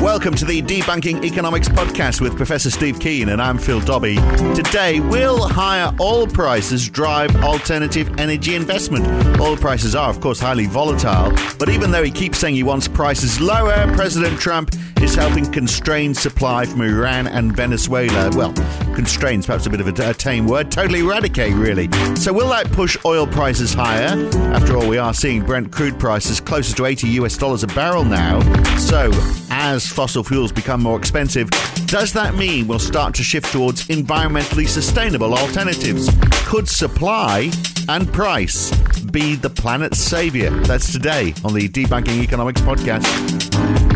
Welcome to the Debunking Economics Podcast with Professor Steve Keen, and I'm Phil Dobbie. Today, will higher oil prices drive alternative energy investment? Oil prices are, of course, highly volatile, but even though he keeps saying he wants prices lower, President Trump is helping constrain supply from Iran and Venezuela. Well, constraints, perhaps a bit of a, a tame word, totally eradicate, really. So, will that push oil prices higher? After all, we are seeing Brent crude prices closer to 80 US dollars a barrel now. So, as fossil fuels become more expensive, does that mean we'll start to shift towards environmentally sustainable alternatives? Could supply and price be the planet's savior? That's today on the Debunking Economics podcast.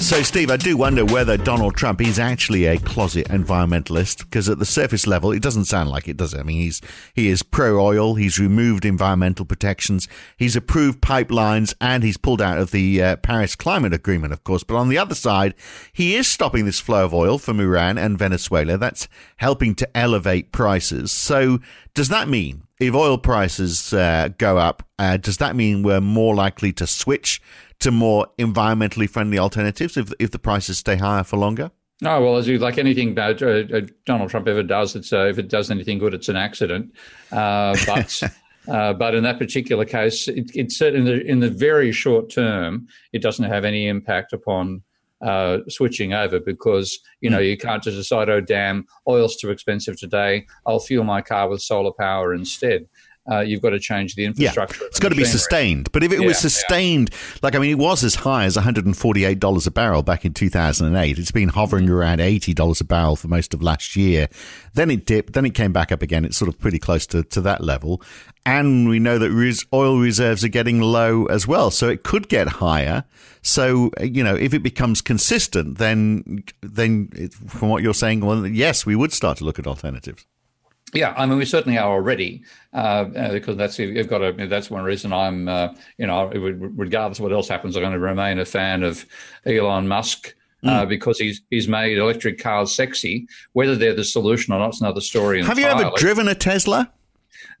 So, Steve, I do wonder whether Donald Trump is actually a closet environmentalist because at the surface level, it doesn't sound like it, does it? I mean, he's he is pro oil, he's removed environmental protections, he's approved pipelines, and he's pulled out of the uh, Paris Climate Agreement, of course. But on the other side, he is stopping this flow of oil from Iran and Venezuela. That's helping to elevate prices. So, does that mean if oil prices uh, go up, uh, does that mean we're more likely to switch to more environmentally friendly alternatives if if the prices stay higher for longer? No, well, as you like anything uh, uh, Donald Trump ever does, it's uh, if it does anything good, it's an accident. Uh, but uh, but in that particular case, it, it's in the in the very short term, it doesn't have any impact upon uh, switching over because you know you can't just decide, oh damn, oil's too expensive today. I'll fuel my car with solar power instead. Uh, you've got to change the infrastructure. Yeah, it's got to be sustained. But if it Yeah, was yeah. sustained, like I mean, it was as high as one hundred and forty-eight dollars a barrel back in two thousand and eight. It's been hovering Mm-hmm. around eighty dollars a barrel for most of last year. Then it dipped. Then it came back up again. It's sort of pretty close to, to that level. And we know that res- oil reserves are getting low as well, so it could get higher. So you know, if it becomes consistent, then then it, from what you're saying, well, yes, we would start to look at alternatives. Yeah, I mean, we certainly are already, uh, uh, because that's you've got to. That's one reason I'm, uh, you know, regardless of what else happens, I'm going to remain a fan of Elon Musk. Uh, because he's he's made electric cars sexy. Whether they're the solution or not is another story. Have you ever driven a Tesla?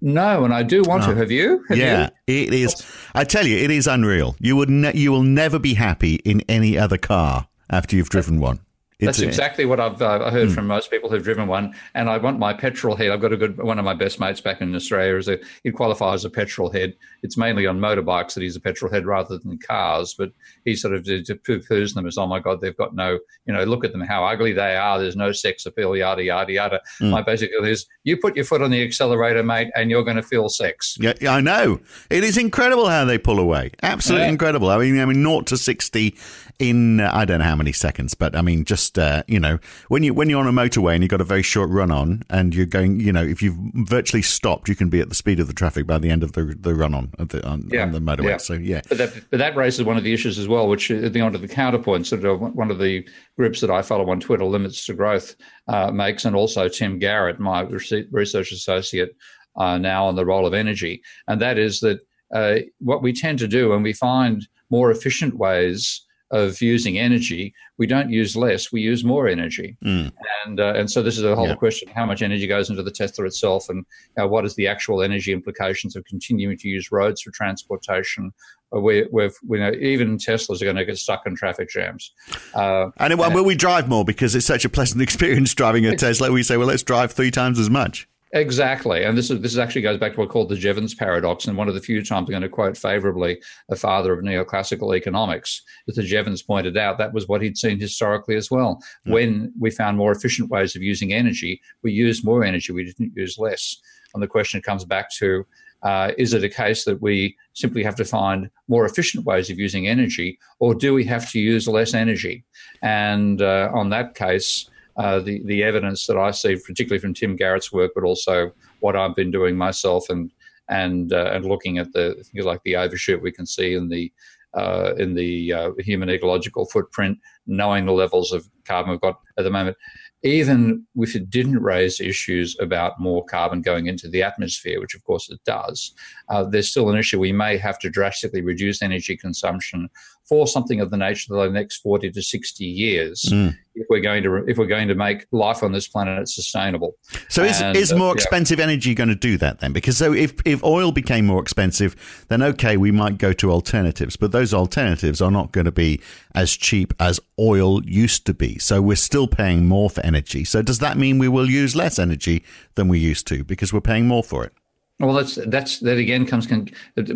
No, and I do want to. Have you? Have yeah, you? it is. I tell you, it is unreal. You would ne- you will never be happy in any other car after you've driven one. That's It's- exactly what I've uh, heard Hmm. from most people who've driven one. And I want my petrol head. I've got a good one of my best mates back in Australia. Is a he qualifies as a petrol head. It's mainly on motorbikes that he's a petrol head rather than cars. But he sort of poo poos them as oh my god they've got no you know look at them how ugly they are. There's no sex appeal yada yada yada. Hmm. My basic is you put your foot on the accelerator, mate, and you're going to feel sex. Yeah, yeah, I know. It is incredible how they pull away. Absolutely Yeah. incredible. I mean, I mean, naught to sixty in uh, I don't know how many seconds, but I mean, just uh, you know, when you when you're on a motorway and you've got a very short run on, and you're going, you know, if you've virtually stopped, you can be at the speed of the traffic by the end of the the run on the, on, Yeah, on the motorway. yeah. So yeah, But that, but that raises one of the issues as well, which is the onto the counterpoints that are one of the groups that I follow on Twitter, Limits to Growth, uh, makes, and also Tim Garrett, my research associate uh, now on the role of energy, and that is that uh, what we tend to do when we find more efficient ways of using energy, we don't use less, we use more energy. And uh, and so this is a whole Yeah. question: how much energy goes into the Tesla itself, and uh, what is the actual energy implications of continuing to use roads for transportation? Uh, We, we've, we know even Teslas are going to get stuck in traffic jams. Uh, and well, will we drive more because it's such a pleasant experience driving a Tesla? We say, well, let's drive three times as much. Exactly, and this is this actually goes back to what's called the Jevons paradox, and one of the few times I'm going to quote favorably a father of neoclassical economics, that the Jevons pointed out that was what he'd seen historically as well. When we found more efficient ways of using energy, we used more energy, we didn't use less. And the question comes back to: uh, Is it a case that we simply have to find more efficient ways of using energy, or do we have to use less energy? And uh, on that case uh, the the evidence that I see, particularly from Tim Garrett's work, but also what I've been doing myself and and uh, and looking at the things like the overshoot we can see in the uh, in the uh, human ecological footprint, knowing the levels of carbon we've got at the moment, even if it didn't raise issues about more carbon going into the atmosphere, which of course it does, uh, there's still an issue. We may have to drastically reduce energy consumption for something of the nature of the next 40 to 60 years mm. if we're going to if we're going to make life on this planet sustainable. So is, and, is more uh, expensive yeah. energy going to do that then? Because so if, if oil became more expensive, then okay, we might go to alternatives, but those alternatives are not going to be as cheap as oil used to be. So we're still paying more for energy. So does that mean we will use less energy than we used to because we're paying more for it? Well, that's that's that again comes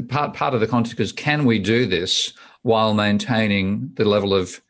part part of the context is can we do this while maintaining the level of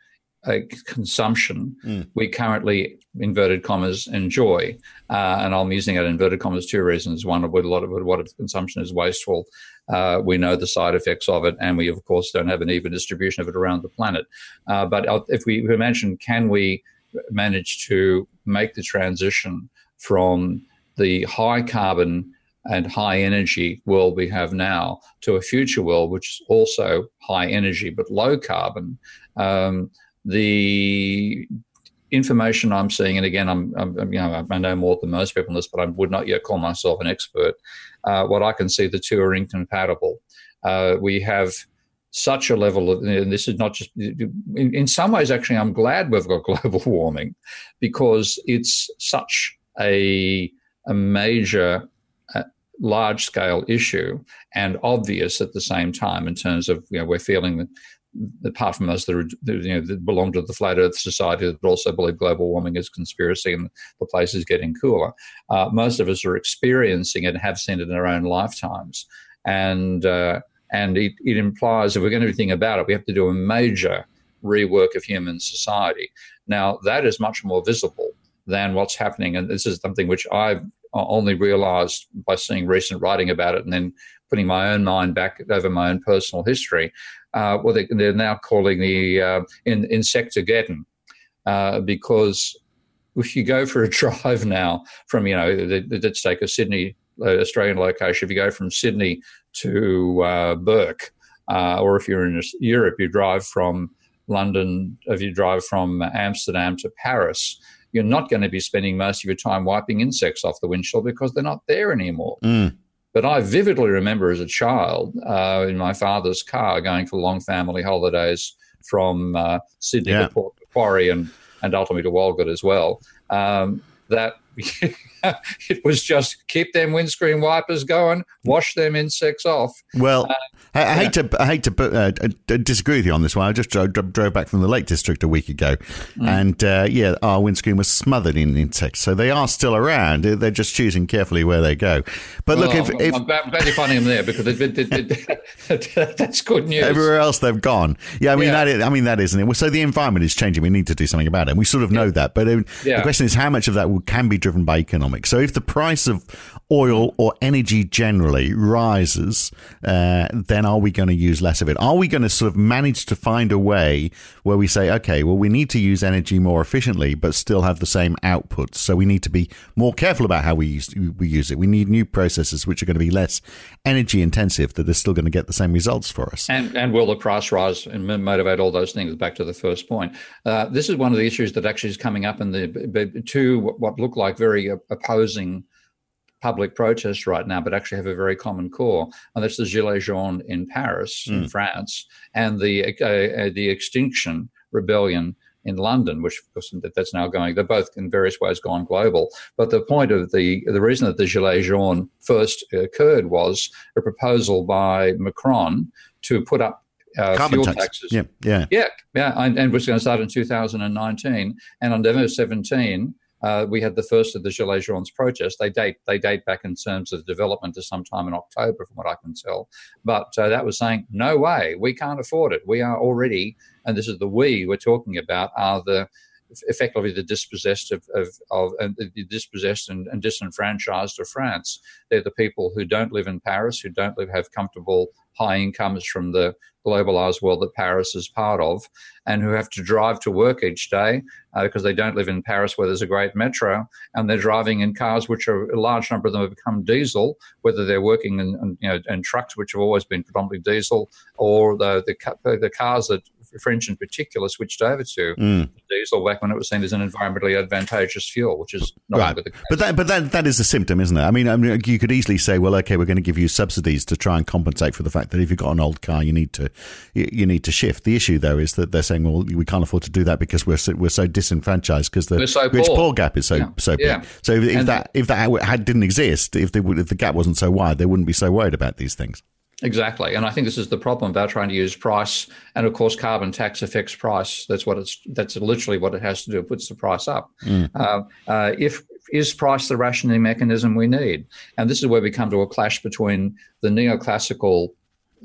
uh, consumption mm. we currently inverted commas enjoy, uh, and I'm using it inverted commas two reasons. One, a lot of what consumption is wasteful. Uh, we know the side effects of it, and we of course don't have an even distribution of it around the planet. Uh, but if we imagine, can we manage to make the transition from the high carbon and high energy world we have now to a future world which is also high energy but low carbon. Um, the information I'm seeing, and again, I'm, I'm, you know I know more than most people in this, but I would not yet call myself an expert. Uh, what I can see, the two are incompatible. Uh, we have such a level of, and this is not just, in, in some ways, actually, I'm glad we've got global warming because it's such a, a major large scale issue and obvious at the same time in terms of you know we're feeling that apart from us that, are, you know, that belong to the flat Earth society that also believe global warming is conspiracy and the place is getting cooler, uh, most of us are experiencing it and have seen it in our own lifetimes, and uh, and it, it implies if we're going to do anything about it, we have to do a major rework of human society. Now that is much more visible than what's happening, and this is something which I've only realized by seeing recent writing about it and then putting my own mind back over my own personal history. Uh, well, they, are now calling the uh, in, Insectageddon uh, because if you go for a drive now from, you know, the, the, let's take a Sydney, uh, Australian location, if you go from Sydney to uh, Bourke, uh, or if you're in Europe, you drive from London, if you drive from Amsterdam to Paris, you're not going to be spending most of your time wiping insects off the windshield because they're not there anymore. Mm. But I vividly remember as a child uh, in my father's car going for long family holidays from uh, Sydney yeah. to Port Macquarie and, and ultimately to Walgett as well. Um, that it was just keep them windscreen wipers going, wash them insects off. Well, uh, I, I, hate to I hate to uh, disagree with you on this one. I just drove, drove back from the Lake District a week ago, mm. and uh, yeah, our windscreen was smothered in insects. So they are still around. They're just choosing carefully where they go. But well, look, if, if I'm glad you're finding them there because it, it, it, that's good news. Everywhere else they've gone. Yeah, I mean yeah. that. Is, I mean that isn't it. So the environment is changing. We need to do something about it. We sort of know yeah. that. But um, yeah. the question is how much of that can be driven by So if the price of oil or energy generally rises, uh, then are we going to use less of it? Are we going to sort of manage to find a way where we say, okay, well, we need to use energy more efficiently, but still have the same outputs? So we need to be more careful about how we use, we use it. We need new processes which are going to be less energy intensive that are still going to get the same results for us. And, and will the price rise and motivate all those things? Back to the first point. Uh, this is one of the issues that actually is coming up in the two what look like very opposing public protests right now, but actually have a very common core, and that's the Gilets jaunes in Paris, mm. in hmm. France, and the uh, uh, the Extinction Rebellion in London, which of course that's now going. They're both in various ways gone global. But the point of the the reason that the Gilets jaunes first occurred was a proposal by Macron to put up uh, fuel tax. taxes. Yeah, yeah, yeah, yeah, and, and was going to start in 2019. And on November 17, uh, we had the first of the Gilets Jaunes protests. They date they date back in terms of development to sometime in October, from what I can tell. But uh, that was saying, no way, we can't afford it. We are already, and this is the we we're talking about, are the effectively the dispossessed of, of, of and the dispossessed and, and, disenfranchised of France. They're the people who don't live in Paris, who don't live have comfortable high incomes from the globalized world that Paris is part of, and who have to drive to work each day uh, because they don't live in Paris where there's a great metro, and they're driving in cars which are a large number of them have become diesel, whether they're working in, in you know in trucks which have always been predominantly diesel, or the the, the cars that French in particular switched over to mm. diesel back when it was seen as an environmentally advantageous fuel, which is not right. the case. But that, but that, that is a symptom, isn't it? I mean, I mean, you could easily say, well, okay, we're going to give you subsidies to try and compensate for the fact that if you've got an old car, you need to you, you need to shift. The issue, though, is that they're saying, well, we can't afford to do that because we're so, we're so disenfranchised because the so rich poor. poor gap is so yeah. so big. Yeah. So if, if that if that had, didn't exist, if, they, if the gap wasn't so wide, they wouldn't be so worried about these things. Exactly, and I think this is the problem about trying to use price, and of course, carbon tax affects price. That's what it's. That's literally what it has to do. It puts the price up. Mm. Uh, uh, if is price the rationing mechanism we need, and this is where we come to a clash between the neoclassical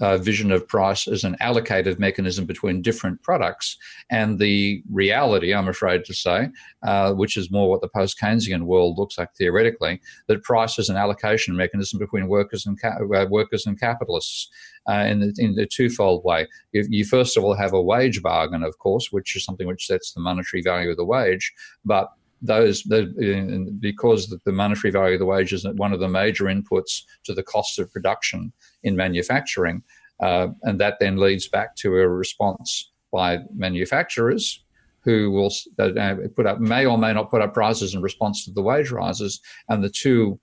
uh, vision of price as an allocative mechanism between different products, and the reality, I'm afraid to say, uh, which is more what the post Keynesian world looks like theoretically, that price is an allocation mechanism between workers and ca- uh, workers and capitalists. Uh, in, the, in the twofold way. You, you, first of all have a wage bargain, of course, which is something which sets the monetary value of the wage, but those, because the monetary value of the wage is one of the major inputs to the cost of production in manufacturing, uh, and that then leads back to a response by manufacturers who will uh, put up may or may not put up prices in response to the wage rises, and the two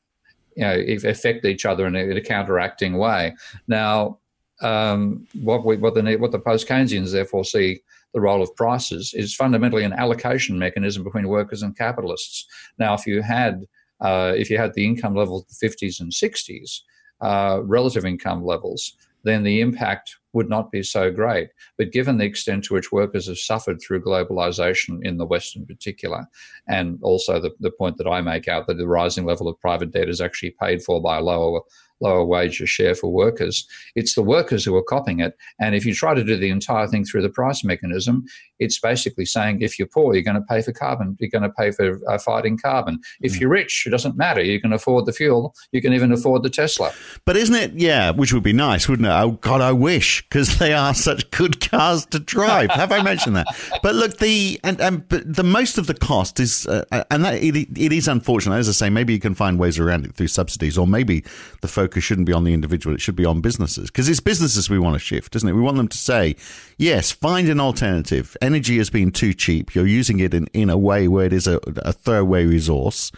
you know, affect each other in a, in a counteracting way. Now, um, what we, what the what the post Keynesians therefore see the role of prices is fundamentally an allocation mechanism between workers and capitalists. Now, if you had uh, if you had the income level of the 50s and 60s, uh, relative income levels, then the impact would not be so great. But given the extent to which workers have suffered through globalization in the West in particular, and also the, the point that I make out that the rising level of private debt is actually paid for by lower lower wages share for workers. It's the workers who are copying it. And if you try to do the entire thing through the price mechanism, it's basically saying if you're poor, you're going to pay for carbon. You're going to pay for uh, fighting carbon. If mm. you're rich, it doesn't matter. You can afford the fuel. You can even afford the Tesla. But isn't it? Yeah, which would be nice, wouldn't it? Oh God, I wish because they are such good cars to drive. Have I mentioned that? But look, the and, and but the most of the cost is, uh, and that it, it is unfortunate. As I say, maybe you can find ways around it through subsidies, or maybe the focus shouldn't be on the individual; it should be on businesses because it's businesses we want to shift, isn't it? We want them to say, yes, find an alternative energy has been too cheap. You're using it in, in a way where it is a, a throwaway resource.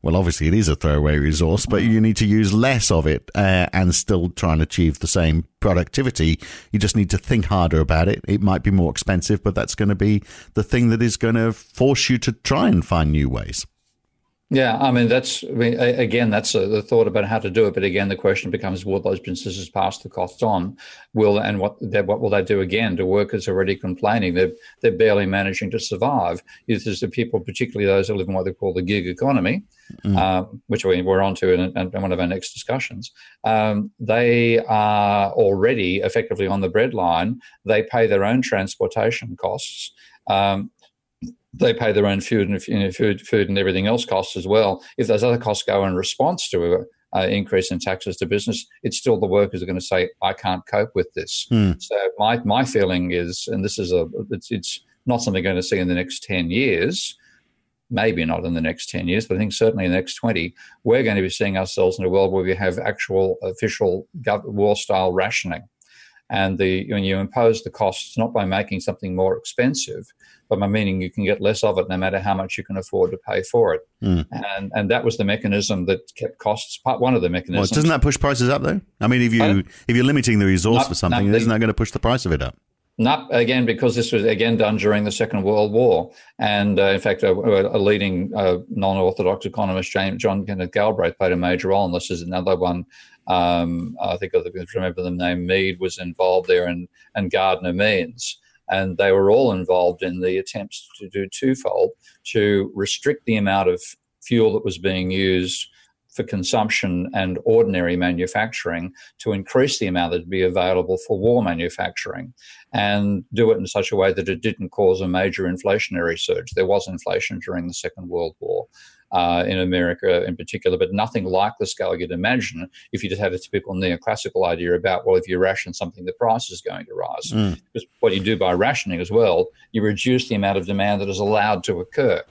Well, obviously, it is a throwaway resource, but you need to use less of it uh, and still try and achieve the same productivity. You just need to think harder about it. It might be more expensive, but that's going to be the thing that is going to force you to try and find new ways. Yeah, I mean that's I mean, again that's a, the thought about how to do it, but again the question becomes: Will those businesses pass the costs on? Will and what what will they do again to workers already complaining they're they're barely managing to survive? There's the people, particularly those who live in what they call the gig economy, mm. um, which we, we're on to in, in, one of our next discussions. Um, they are already effectively on the breadline. They pay their own transportation costs. Um, they pay their own food and you know, food, food and everything else costs as well. If those other costs go in response to a uh, increase in taxes to business, it's still the workers are going to say, "I can't cope with this." Mm. So my my feeling is, and this is a it's, it's not something we're going to see in the next ten years. Maybe not in the next 10 years, but I think certainly in the next 20, we're going to be seeing ourselves in a world where we have actual official war style rationing and the when you impose the costs not by making something more expensive, but by meaning you can get less of it no matter how much you can afford to pay for it. Mm. And and that was the mechanism that kept costs part one of the mechanisms. Well, doesn't that push prices up though? I mean, if you if you're limiting the resource for something, isn't that going to push the price of it up? Not again because this was again done during the Second World War, and uh, in fact, a, a leading uh, non-orthodox economist, James John Kenneth Galbraith, played a major role. And this is another one um, I think I remember the name Mead was involved there, and and Gardner Means, and they were all involved in the attempts to do twofold: to restrict the amount of fuel that was being used for consumption and ordinary manufacturing to increase the amount that would be available for war manufacturing and do it in such a way that it didn't cause a major inflationary surge. There was inflation during the Second World War. Uh, in America in particular, but nothing like the scale you'd imagine if you just had a typical neoclassical idea about, well, if you ration something, the price is going to rise. Mm. Because what you do by rationing as well, you reduce the amount of demand that is allowed to occur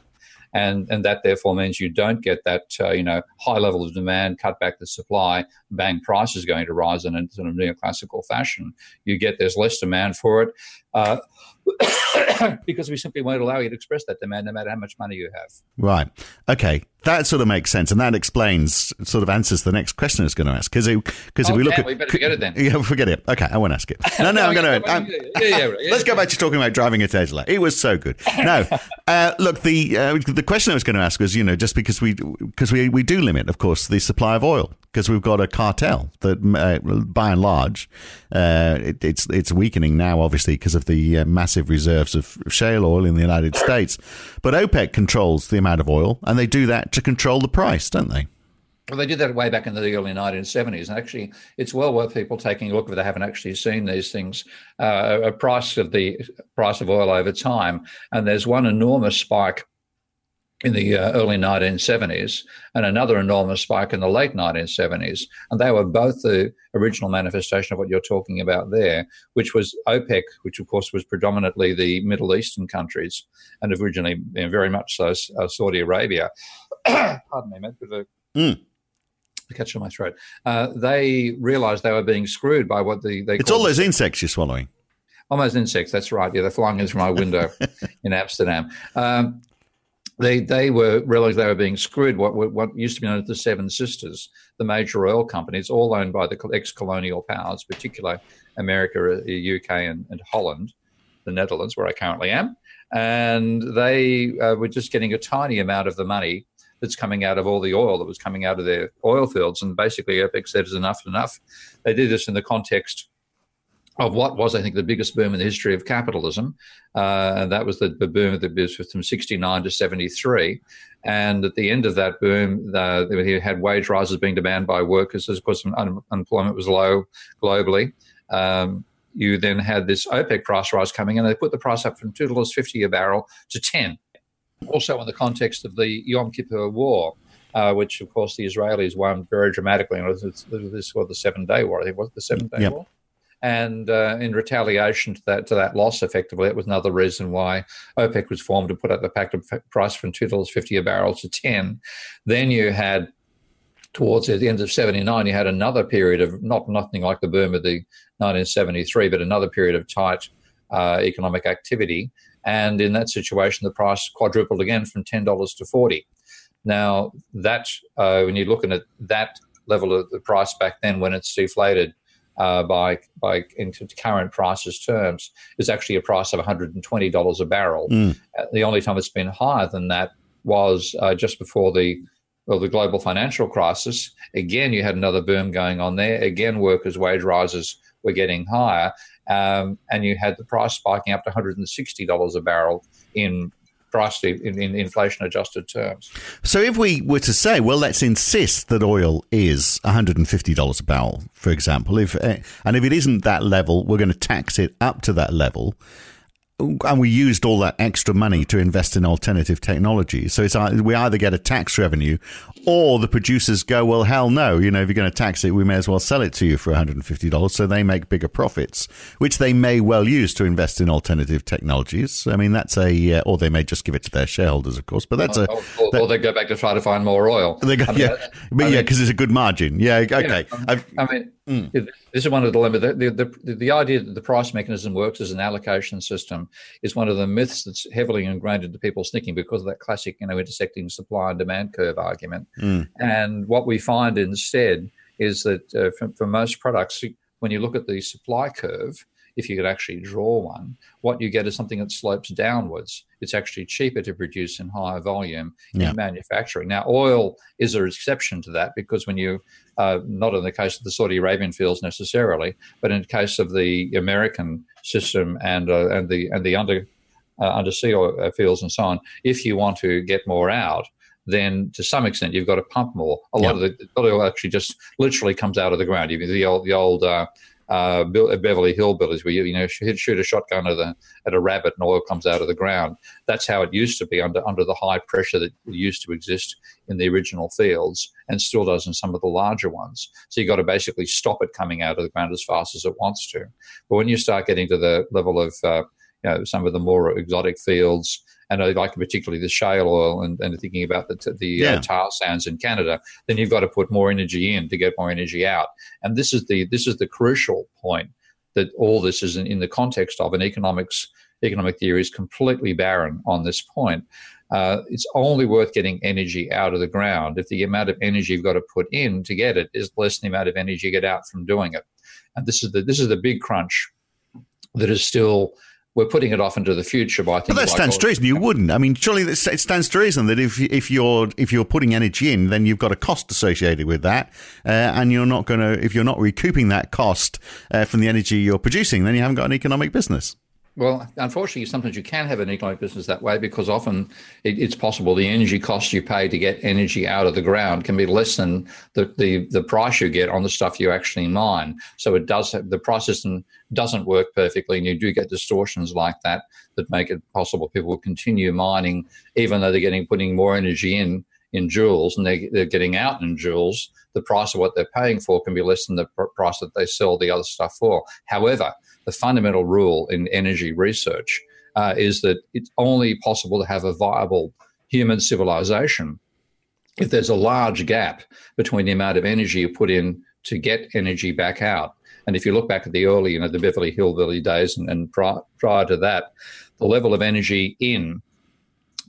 and and that therefore means you don't get that uh, you know high level of demand, cut back the supply, bang, price is going to rise in a sort of neoclassical fashion. You get there's less demand for it. Uh, because we simply won't allow you to express that demand no matter how much money you have. Right. Okay. That sort of makes sense, and that explains, sort of answers the next question I was going to ask. Because because oh, if we look at, we better forget it then. Yeah, forget it. Okay, I won't ask it. No, no, no I'm going to. Yeah, yeah, yeah, let's go back to talking about driving a Tesla. It was so good. No, uh, look, the uh, the question I was going to ask was, you know, just because we because we we do limit, of course, the supply of oil because we've got a cartel that, uh, by and large, uh, it, it's it's weakening now, obviously, because of the uh, massive reserves of shale oil in the United States. But OPEC controls the amount of oil, and they do that to control the price, don't they? Well, they did that way back in the early 1970s. And actually, it's well worth people taking a look if they haven't actually seen these things. Uh, a price of the price of oil over time, and there's one enormous spike in the uh, early 1970s and another enormous spike in the late 1970s. And they were both the original manifestation of what you're talking about there, which was OPEC, which of course was predominantly the Middle Eastern countries and originally you know, very much so uh, Saudi Arabia. Pardon me, man, a mm. catch in my throat. Uh, they realized they were being screwed by what the they It's all those insects you're swallowing. Almost insects, that's right. Yeah, they're flying in through my window in Amsterdam. Um, they they were realized they were being screwed. What what used to be known as the Seven Sisters, the major oil companies, all owned by the ex-colonial powers, particularly America, UK, uh, and, and Holland, the Netherlands, where I currently am, and they uh, were just getting a tiny amount of the money that's coming out of all the oil that was coming out of their oil fields, and basically OPEC said is enough enough. They did this in the context of what was, I think, the biggest boom in the history of capitalism. Uh, and that was the, the boom that was from 69 to 73. And at the end of that boom, they had wage rises being demanded by workers. Of course, un- unemployment was low globally. Um, you then had this OPEC price rise coming in. They put the price up from $2.50 a barrel to 10 Also, in the context of the Yom Kippur War, uh, which, of course, the Israelis won very dramatically. And this was the Seven Day War, I think, was the Seven Day yep. War? And uh, in retaliation to that, to that loss, effectively, it was another reason why OPEC was formed to put up the pact price from two dollars fifty a barrel to ten. Then you had towards the end of 79 you had another period of not nothing like the boom of the 1973 but another period of tight uh, economic activity and in that situation the price quadrupled again from $10 to 40 now that uh, when you're looking at that level of the price back then when it's deflated uh, by by into current prices terms is actually a price of $120 a barrel. Mm. the only time it's been higher than that was uh, just before the well, the global financial crisis. Again, you had another boom going on there. Again, workers' wage rises were getting higher, um, and you had the price spiking up to $160 a barrel in priced in, in inflation adjusted terms. So if we were to say, well, let's insist that oil is $150 a barrel, for example, if eh, and if it isn't that level, we're going to tax it up to that level and we used all that extra money to invest in alternative technology. So it's we either get a tax revenue, or the producers go, well, hell no. You know, if you're going to tax it, we may as well sell it to you for 150 dollars, so they make bigger profits, which they may well use to invest in alternative technologies. I mean, that's a, uh, or they may just give it to their shareholders, of course. But that's a, or, or, that, or they go back to try to find more oil. They go, I mean, yeah, but I yeah, because it's a good margin. Yeah, okay. Yeah, I mean Mm. This is one of the dilemmas. The, the, the, the, idea that the price mechanism works as an allocation system is one of the myths that's heavily ingrained into people's thinking because of that classic, you know, intersecting supply and demand curve argument. Mm. And what we find instead is that uh, for, for most products, when you look at the supply curve, if you could actually draw one, what you get is something that slopes downwards. It's actually cheaper to produce in higher volume yeah. in manufacturing. Now, oil is an exception to that because when you, uh, not in the case of the Saudi Arabian fields necessarily, but in the case of the American system and uh, and the and the under uh, undersea oil uh, fields and so on, if you want to get more out, then to some extent you've got to pump more. A lot of the oil actually just literally comes out of the ground. You the old the old uh, uh, Beverly Hillbillies, where you you know shoot a shotgun at a at a rabbit and oil comes out of the ground. That's how it used to be under under the high pressure that used to exist in the original fields and still does in some of the larger ones. So you've got to basically stop it coming out of the ground as fast as it wants to. But when you start getting to the level of uh, you know, some of the more exotic fields, and I like particularly the shale oil and, and thinking about the, the uh, yeah. uh, tar sands in Canada, then you've got to put more energy in to get more energy out. And this is the this is the crucial point that all this is in, in the context of an economics economic theory is completely barren on this point. Uh, it's only worth getting energy out of the ground if the amount of energy you've got to put in to get it is less than the amount of energy you get out from doing it. And this is the this is the big crunch that is still we're putting it off into the future by. But that stands to reason. You wouldn't. I mean, surely it stands to reason that if if you're if you're putting energy in, then you've got a cost associated with that, uh, and you're not going to if you're not recouping that cost uh, from the energy you're producing, then you haven't got an economic business. Well, unfortunately, sometimes you can have an economic business that way because often it, it's possible the energy cost you pay to get energy out of the ground can be less than the, the, the price you get on the stuff you actually mine. So it does have, the price system doesn't work perfectly, and you do get distortions like that that make it possible people will continue mining even though they're getting putting more energy in in joules and they, they're getting out in joules. The price of what they're paying for can be less than the pr- price that they sell the other stuff for. However, the fundamental rule in energy research uh, is that it's only possible to have a viable human civilization if there's a large gap between the amount of energy you put in to get energy back out. And if you look back at the early, you know, the Beverly Hillbilly days and, and prior, prior to that, the level of energy in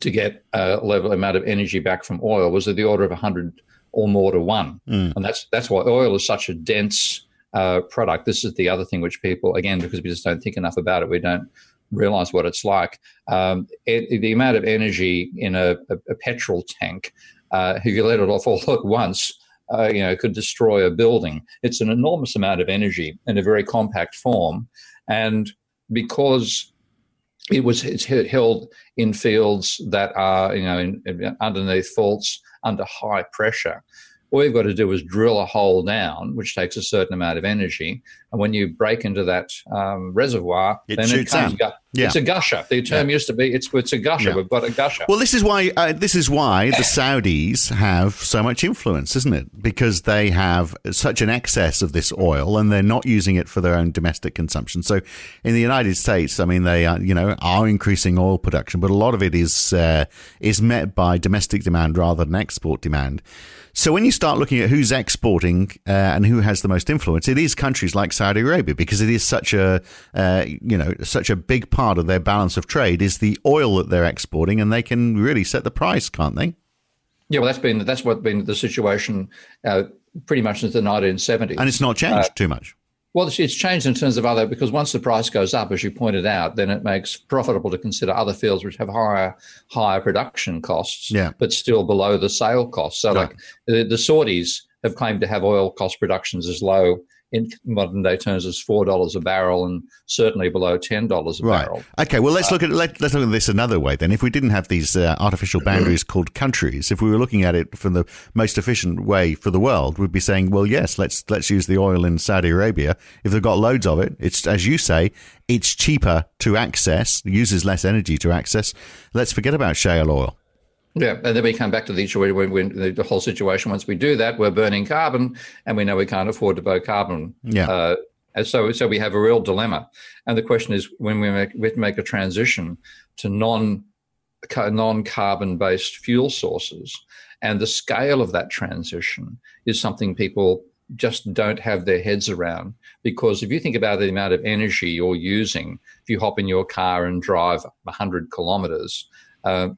to get a level amount of energy back from oil was of the order of 100 or more to one. Mm. And that's that's why oil is such a dense uh, product. This is the other thing which people, again, because we just don't think enough about it, we don't realize what it's like. Um, it, the amount of energy in a, a, a petrol tank, uh, if you let it off all at once, uh, you know, could destroy a building. It's an enormous amount of energy in a very compact form, and because it was it's held in fields that are you know in, in, underneath faults under high pressure all you've got to do is drill a hole down, which takes a certain amount of energy. And when you break into that um, reservoir, it then it comes. Gu- yeah. It's a gusher. The term yeah. used to be it's it's a gusher. Yeah. We've got a gusher. Well, this is why uh, this is why the Saudis have so much influence, isn't it? Because they have such an excess of this oil, and they're not using it for their own domestic consumption. So, in the United States, I mean, they are, you know are increasing oil production, but a lot of it is uh, is met by domestic demand rather than export demand. So when you start looking at who's exporting uh, and who has the most influence, it is countries like Saudi Arabia because it is such a uh, you know such a big part of their balance of trade is the oil that they're exporting, and they can really set the price, can't they? Yeah, well, that's been that's what been the situation uh, pretty much since the 1970s, and it's not changed uh, too much. Well, it's changed in terms of other because once the price goes up, as you pointed out, then it makes profitable to consider other fields which have higher higher production costs, yeah. but still below the sale cost. So, like the, the Saudis have claimed to have oil cost productions as low in modern day terms is four dollars a barrel and certainly below ten dollars a right. barrel. Okay, well let's uh, look at let, us look at this another way. Then, if we didn't have these uh, artificial boundaries called countries, if we were looking at it from the most efficient way for the world, we'd be saying, well, yes, let's let's use the oil in Saudi Arabia. If they've got loads of it, it's as you say, it's cheaper to access, uses less energy to access. Let's forget about shale oil. Yeah, and then we come back to the issue when, when the whole situation. Once we do that, we're burning carbon, and we know we can't afford to burn carbon. Yeah. Uh, and so, so we have a real dilemma. And the question is, when we make, we make a transition to non non carbon based fuel sources, and the scale of that transition is something people just don't have their heads around. Because if you think about the amount of energy you're using, if you hop in your car and drive 100 kilometers, uh,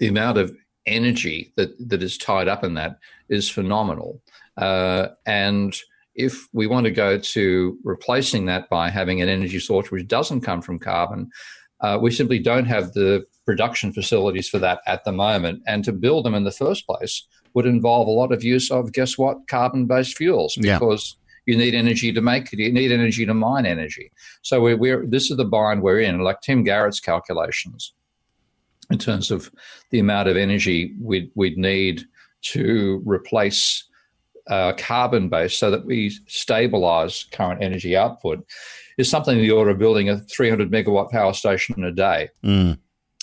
the amount of energy that, that is tied up in that is phenomenal. Uh, and if we want to go to replacing that by having an energy source which doesn't come from carbon, uh, we simply don't have the production facilities for that at the moment. And to build them in the first place would involve a lot of use of, guess what, carbon based fuels because. Yeah. You need energy to make it. You need energy to mine energy. So we're, we're this is the bind we're in. Like Tim Garrett's calculations, in terms of the amount of energy we'd, we'd need to replace uh, carbon based so that we stabilize current energy output is something in the order of building a 300 megawatt power station a day. Mm.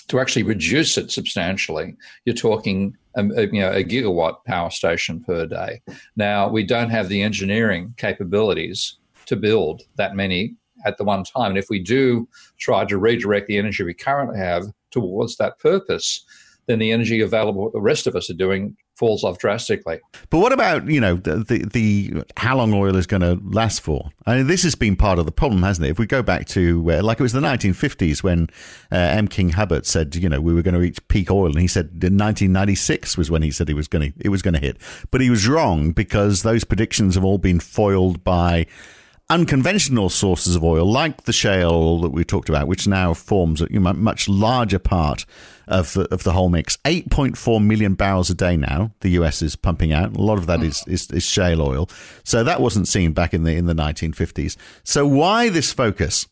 To actually reduce it substantially, you're talking um, you know, a gigawatt power station per day. Now, we don't have the engineering capabilities to build that many at the one time. And if we do try to redirect the energy we currently have towards that purpose, then the energy available what the rest of us are doing falls off drastically. But what about you know the the, the how long oil is going to last for? I mean, this has been part of the problem, hasn't it? If we go back to uh, like it was the 1950s when uh, M. King Hubbert said you know we were going to reach peak oil, and he said in 1996 was when he said he was going to it was going to hit, but he was wrong because those predictions have all been foiled by unconventional sources of oil, like the shale that we talked about, which now forms a much larger part of the, of the whole mix. 8.4 million barrels a day now, the US is pumping out. A lot of that hmm. is, is, is shale oil. So that wasn't seen back in the, in the 1950s. So why this focus?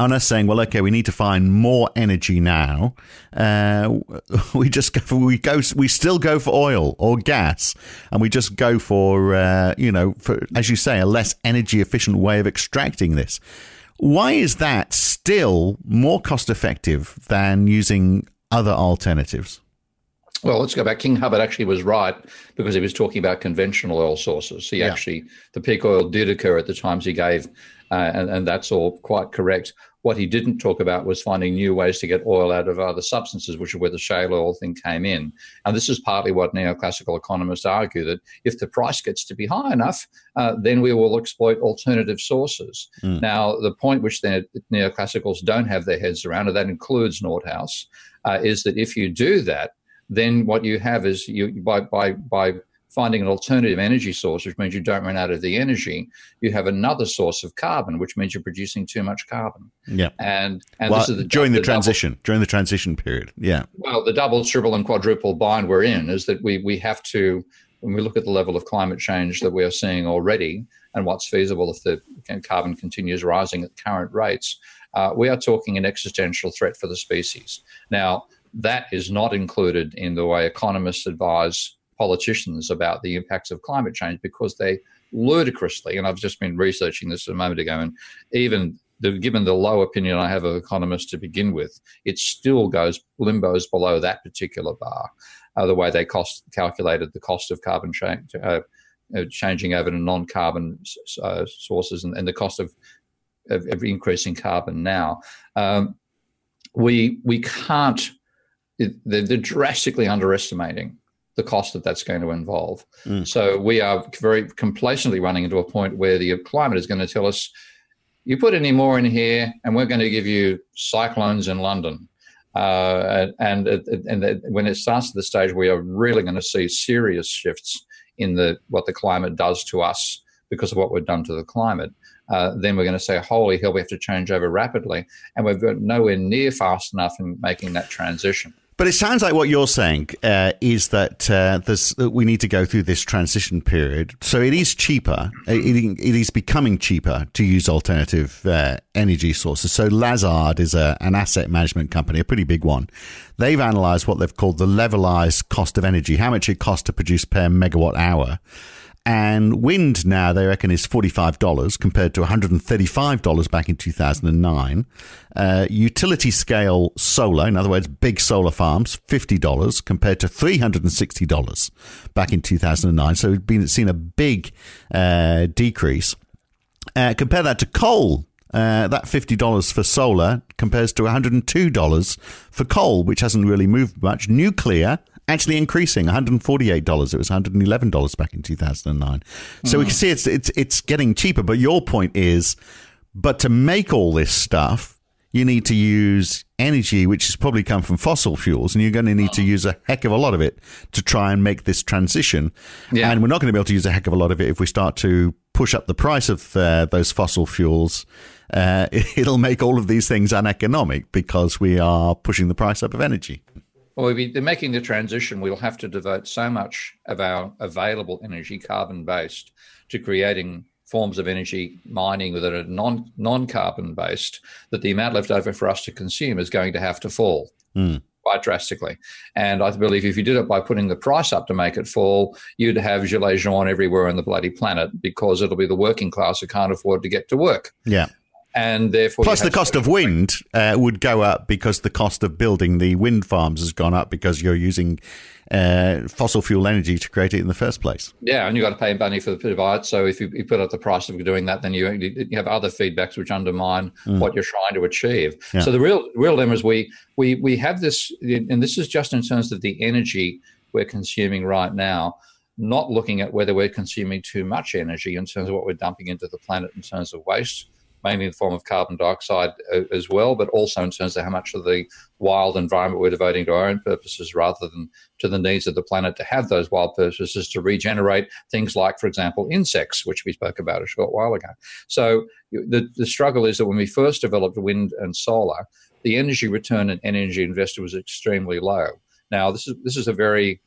On us saying, well, okay, we need to find more energy now. Uh, we just go for, we go, we still go for oil or gas, and we just go for, uh, you know, for, as you say, a less energy efficient way of extracting this. Why is that still more cost effective than using other alternatives? Well, let's go back. King Hubbert actually was right because he was talking about conventional oil sources. He yeah. actually, the peak oil did occur at the times he gave, uh, and, and that's all quite correct. What he didn't talk about was finding new ways to get oil out of other substances, which is where the shale oil thing came in. And this is partly what neoclassical economists argue that if the price gets to be high enough, uh, then we will exploit alternative sources. Mm. Now, the point which the neoclassicals don't have their heads around, and that includes Nordhaus, uh, is that if you do that, then what you have is you by by by finding an alternative energy source, which means you don't run out of the energy, you have another source of carbon, which means you're producing too much carbon. Yeah. And and well, this is the, during the, the transition, double, during the transition period. Yeah. Well, the double, triple, and quadruple bind we're in is that we we have to when we look at the level of climate change that we are seeing already and what's feasible if the carbon continues rising at current rates, uh, we are talking an existential threat for the species. Now, that is not included in the way economists advise politicians about the impacts of climate change because they ludicrously, and I've just been researching this a moment ago, and even the, given the low opinion I have of economists to begin with, it still goes limbos below that particular bar. Uh, the way they cost calculated the cost of carbon change, uh, uh, changing over to non-carbon uh, sources and, and, the cost of, of, of, increasing carbon now. Um, we we can't. They're, they're drastically underestimating the cost that that's going to involve. Mm. So we are very complacently running into a point where the climate is going to tell us, you put any more in here, and we're going to give you cyclones in London. Uh, and and, and when it starts to the stage, we are really going to see serious shifts in the what the climate does to us because of what we've done to the climate. Uh, then we're going to say, holy hell, we have to change over rapidly. And we've got nowhere near fast enough in making that transition. But it sounds like what you're saying uh, is that uh, there's, we need to go through this transition period. So it is cheaper. It, it is becoming cheaper to use alternative uh, energy sources. So Lazard is a, an asset management company, a pretty big one. They've analysed what they've called the levelized cost of energy, how much it costs to produce per megawatt hour. And wind now, they reckon, is $45 compared to $135 back in 2009. Uh, utility scale solar, in other words, big solar farms, $50 compared to $360 back in 2009. So we've been seen a big uh, decrease. Uh, compare that to coal. Uh, that $50 for solar compares to $102 for coal, which hasn't really moved much. Nuclear, actually increasing. $148 it was $111 back in 2009 so mm. we can see it's, it's it's getting cheaper. But your point is but to make all this stuff you need to use energy which has probably come from fossil fuels and you're going to need to use a heck of a lot of it to try and make this transition. Yeah. and we're not going to be able to use a heck of a lot of it if we start to push up the price of uh, those fossil fuels. Uh, it'll make all of these things uneconomic because we are pushing the price up of energy well, we'll be making the transition. We'll have to devote so much of our available energy, carbon based, to creating forms of energy mining that are non non carbon based, that the amount left over for us to consume is going to have to fall. Mm. quite drastically. And I believe if you did it by putting the price up to make it fall, you'd have gilets jaunes everywhere on the bloody planet because it'll be the working class who can't afford to get to work. Yeah. And therefore, plus the cost of wind uh, would go up because the cost of building the wind farms has gone up because you're using uh, fossil fuel energy to create it in the first place. Yeah, and you've got to pay money for the provide. So if you, you, put up the price of doing that, then you, you have other feedbacks which undermine mm. what you're trying to achieve. Yeah. So the real real dilemma is we we we have this, and this is just in terms of the energy we're consuming right now. Not looking at whether we're consuming too much energy in terms of what we're dumping into the planet in terms of waste mainly in the form of carbon dioxide uh, as well, but also in terms of how much of the wild environment we're devoting to our own purposes rather than to the needs of the planet to have those wild purposes to regenerate things like, for example, insects, which we spoke about a short while ago. So the, the struggle is that when we first developed wind and solar, the energy return and energy invested was extremely low. Now, this is this is a very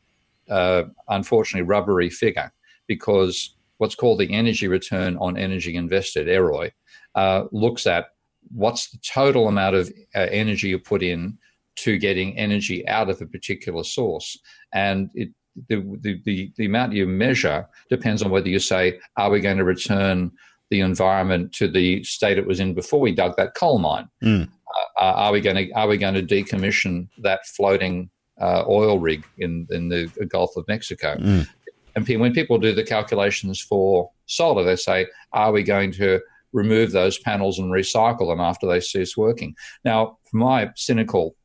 uh, unfortunately rubbery figure because what's called the energy return on energy invested, EROI, uh, looks at what's the total amount of uh, energy you put in to getting energy out of a particular source. And it, the, the, the, the amount you measure depends on whether you say, are we going to return the environment to the state it was in before we dug that coal mine? Mm. Uh, are we going to are we going to decommission that floating uh, oil rig in in the Gulf of Mexico? Mm. And when people do the calculations for solar, they say, are we going to remove those panels and recycle them after they cease working. Now, from my cynical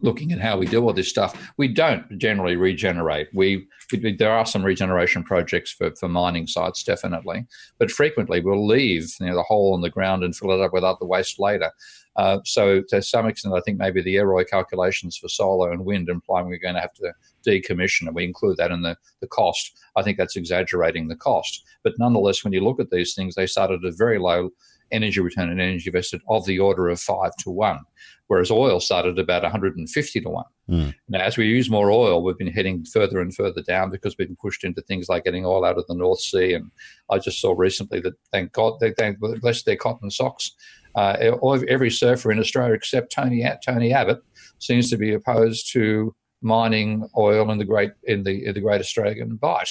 looking at how we do all this stuff, we don't generally regenerate. We, we, there are some regeneration projects for, for mining sites, definitely, but frequently we'll leave you know, the hole in the ground and fill it up with other waste later. Uh, so to some extent, I think maybe the EROI calculations for solar and wind imply we're going to have to decommission, and we include that in the, the cost. I think that's exaggerating the cost. But nonetheless, when you look at these things, they start at a very low energy return and energy invested of the order of five to one, whereas oil started about 150 to one. Mm. Now, as we use more oil, we've been heading further and further down because we've been pushed into things like getting oil out of the North Sea. And I just saw recently that, thank God, they, thank bless their cotton socks. Uh, every surfer in Australia except Tony Tony Abbott seems to be opposed to mining oil in the great in the in the Great Australian Bight.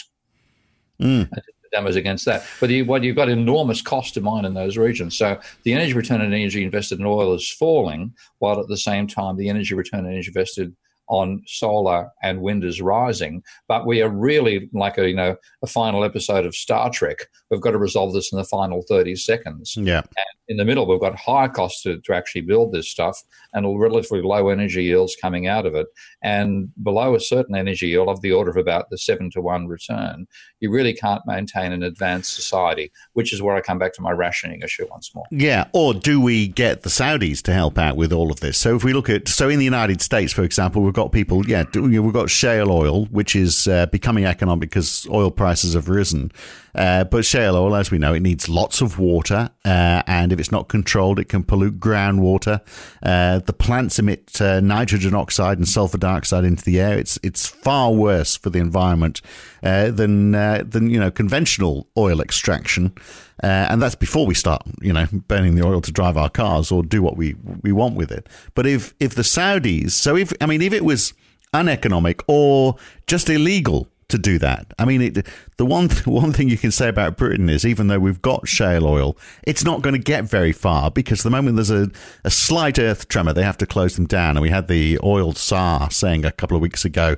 Mm. Demos against that, but you, what you've got enormous cost to mine in those regions. So the energy return on energy invested in oil is falling, while at the same time the energy return on energy invested on solar and wind is rising. But we are really like a you know a final episode of Star Trek. We've got to resolve this in the final thirty seconds. Yeah. And in the middle, we've got higher costs to, to actually build this stuff and relatively low energy yields coming out of it. And below a certain energy yield of the order of about the seven to one return, you really can't maintain an advanced society, which is where I come back to my rationing issue once more. Yeah. Or do we get the Saudis to help out with all of this? So if we look at, so in the United States, for example, we've got people, yeah, we've got shale oil, which is uh, becoming economic because oil prices have risen. Uh, but shale oil, as we know, it needs lots of water, uh, and if it's not controlled, it can pollute groundwater. Uh, the plants emit uh, nitrogen oxide and sulfur dioxide into the air. It's it's far worse for the environment uh, than uh, than you know conventional oil extraction. and that's before we start, you know, burning the oil to drive our cars or do what we we want with it. But if if the Saudis, so if I mean, if it was uneconomic or just illegal to do that. I mean, it, the one th- one thing you can say about Britain is even though we've got shale oil, it's not going to get very far because the moment there's a, a slight earth tremor, they have to close them down. And we had the oil czar saying a couple of weeks ago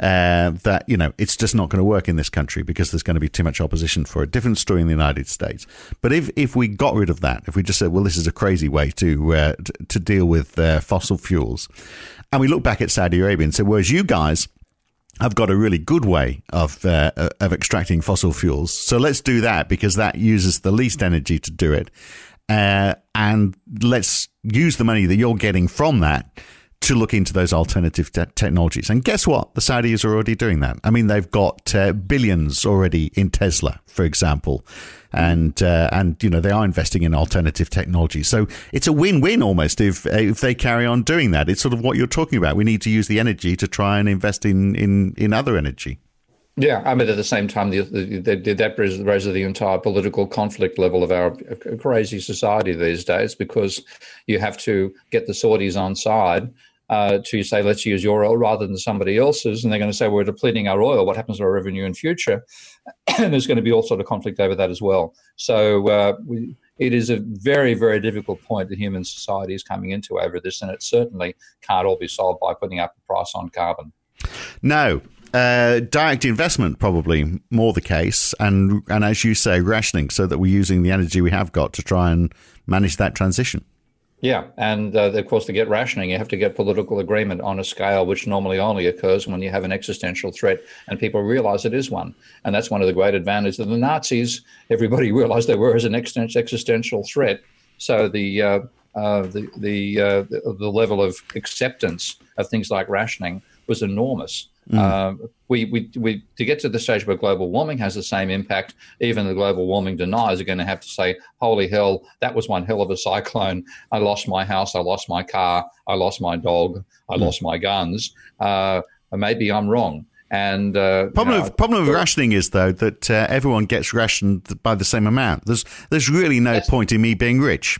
uh, that you know it's just not going to work in this country because there's going to be too much opposition for a different story in the United States. But if if we got rid of that, if we just said, well, this is a crazy way to uh, to, to, deal with uh, fossil fuels, and we look back at Saudi Arabia and say, whereas you guys have got a really good way of uh, of extracting fossil fuels. So let's do that because that uses the least energy to do it, uh, and let's use the money that you're getting from that to look into those alternative te- technologies. And guess what? The Saudis are already doing that. I mean, they've got uh, billions already in Tesla, for example and uh, and you know they are investing in alternative technology. So it's a win-win almost if if they carry on doing that. It's sort of what you're talking about. We need to use the energy to try and invest in in in other energy. Yeah, I mean, at the same time, the, the, the, that raises the entire political conflict level of our crazy society these days because you have to get the Saudis on side uh, to say, let's use your oil rather than somebody else's, and they're going to say we're depleting our oil. What happens to our revenue in future? and there's going to be all sort of conflict over that as well. So uh, we, it is a very, very difficult point that human society is coming into over this, and it certainly can't all be solved by putting up a price on carbon. No, uh, direct investment probably more the case, and and as you say, rationing so that we're using the energy we have got to try and manage that transition. Yeah, and uh, of course, to get rationing, you have to get political agreement on a scale which normally only occurs when you have an existential threat and people realize it is one. And that's one of the great advantages of the Nazis. Everybody realized they were as an existential threat. So the uh, uh, the, uh, the the level of acceptance of things like rationing was enormous. Mm. Uh, we, we, we, to get to the stage where global warming has the same impact, even the global warming deniers are going to have to say, holy hell, that was one hell of a cyclone. I lost my house, I lost my car, I lost my dog, I mm. lost my guns. Uh, maybe I'm wrong. And uh, problem, you know, of, problem of rationing is though that uh, everyone gets rationed by the same amount. There's there's really no point in me being rich.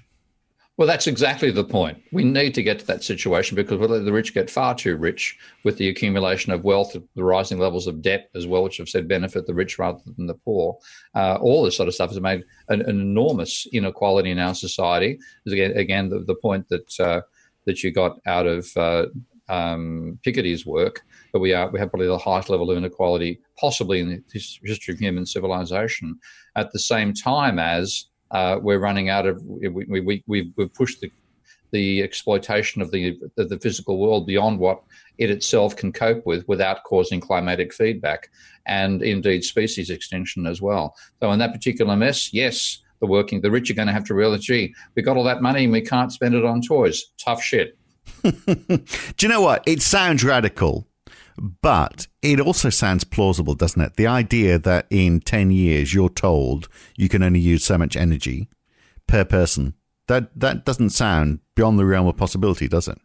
Well, that's exactly the point. We need to get to that situation because we let the rich get far too rich with the accumulation of wealth, the rising levels of debt as well, which have said benefit the rich rather than the poor. Uh, all this sort of stuff has made an, an, enormous inequality in our society. Again, again the, the point that uh, that you got out of uh, um, Piketty's work, but we are we have probably the highest level of inequality possibly in the history of human civilization. At the same time as uh, we're running out of we, we, we, we've pushed the the exploitation of the the physical world beyond what it itself can cope with without causing climatic feedback and indeed species extinction as well. So in that particular mess, yes, the working the rich are going to have to realize, gee, we got all that money and we can't spend it on toys. Tough shit. Do you know what? It sounds radical, but it also sounds plausible, doesn't it? The idea that in 10 years you're told you can only use so much energy per person, that, that doesn't sound beyond the realm of possibility, does it?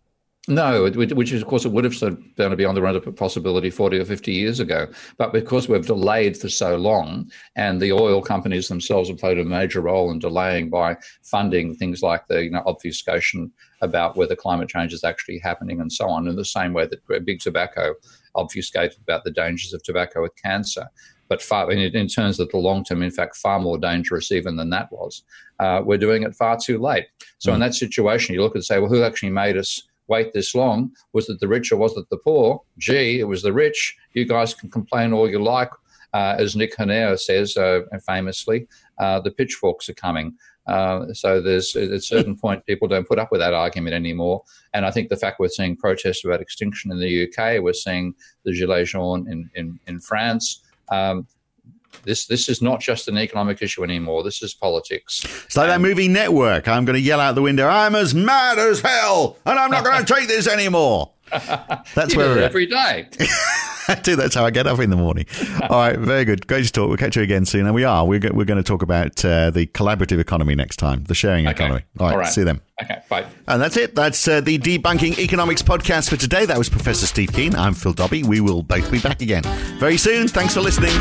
No, which is, of course, it would have been beyond the realm of possibility 40 or 50 years ago. But because we've delayed for so long, and the oil companies themselves have played a major role in delaying by funding things like the you know, obfuscation about whether climate change is actually happening and so on, in the same way that big tobacco obfuscated about the dangers of tobacco with cancer. But far, in, in terms of the long term, in fact, far more dangerous even than that was. Uh, we're doing it far too late. So mm. in that situation, you look and say, well, who actually made us wait this long? Was it the rich or was it the poor? Gee, it was the rich. You guys can complain all you like. Uh, as Nick Hanauer says uh, famously, uh, the pitchforks are coming. Uh, so there's at a certain point people don't put up with that argument anymore. And I think the fact we're seeing protests about extinction in the UK, we're seeing the Gilets jaunes in, in, in France. Um, this this is not just an economic issue anymore. This is politics. It's like and, that movie Network. I'm going to yell out the window. I'm as mad as hell, and I'm not going to take this anymore. That's where we're every day. do. That's how I get up in the morning. All right, very good. Great to talk. We'll catch you again soon. And we are. We're, we're going to talk about uh, the collaborative economy next time, the sharing okay. economy. All right, All right, see you then. Okay, bye. And that's it. That's uh, the Debunking Economics podcast for today. That was Professor Steve Keen. I'm Phil Dobbie. We will both be back again very soon. Thanks for listening.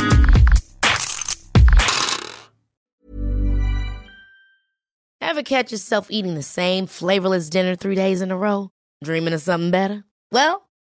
Ever catch yourself eating the same flavorless dinner three days in a row? Dreaming of something better? Well,